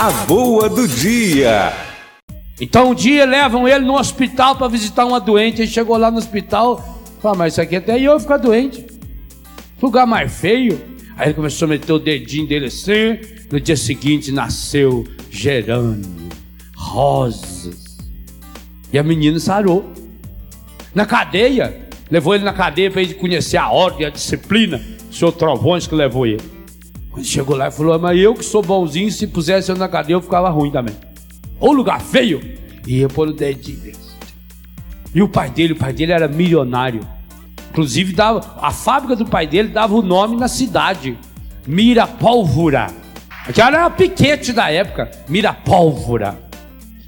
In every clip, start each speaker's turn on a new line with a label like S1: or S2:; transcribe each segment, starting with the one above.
S1: A boa do dia.
S2: Então um dia levam ele no hospital para visitar uma doente. Ele chegou lá no hospital, falou, mas isso aqui até eu ficar doente. Lugar mais feio. Aí ele começou a meter o dedinho dele assim. No dia seguinte nasceu gerânio, rosas. E a menina sarou. Na cadeia, levou ele na cadeia para ele conhecer a ordem, a disciplina. O senhor Trovões que levou ele. Quando chegou lá, ele falou: Mas eu que sou bonzinho, se pusesse eu na cadeia, eu ficava ruim também. Ô lugar feio! E ia pôr o dedinho. E o pai dele, o pai dele era milionário. Inclusive, dava, a fábrica do pai dele dava o nome na cidade: Mira Pólvora. Aquela era a piquete da época, Mira Pólvora.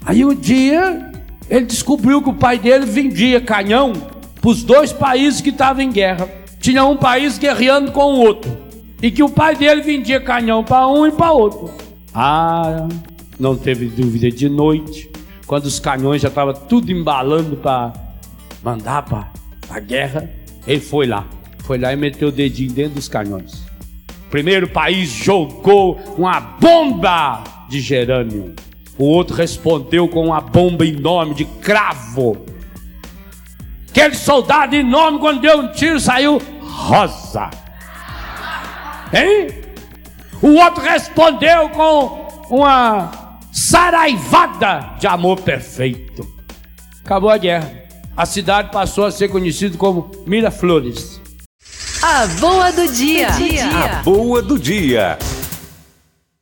S2: Aí um dia, ele descobriu que o pai dele vendia canhão para os dois países que estavam em guerra. Tinha um país guerreando com o outro e que o pai dele vendia canhão para um e para outro. Ah, não teve dúvida de noite, quando os canhões já estavam tudo embalando para mandar para a guerra, ele foi lá, foi lá e meteu o dedinho dentro dos canhões. O primeiro país jogou uma bomba de gerânio. O outro respondeu com uma bomba enorme de cravo. Aquele soldado enorme, quando deu um tiro, saiu rosa. Hein? O outro respondeu com uma saraivada de amor perfeito. Acabou a guerra. A cidade passou a ser conhecida como Miraflores.
S3: A boa do dia.
S1: A boa do dia.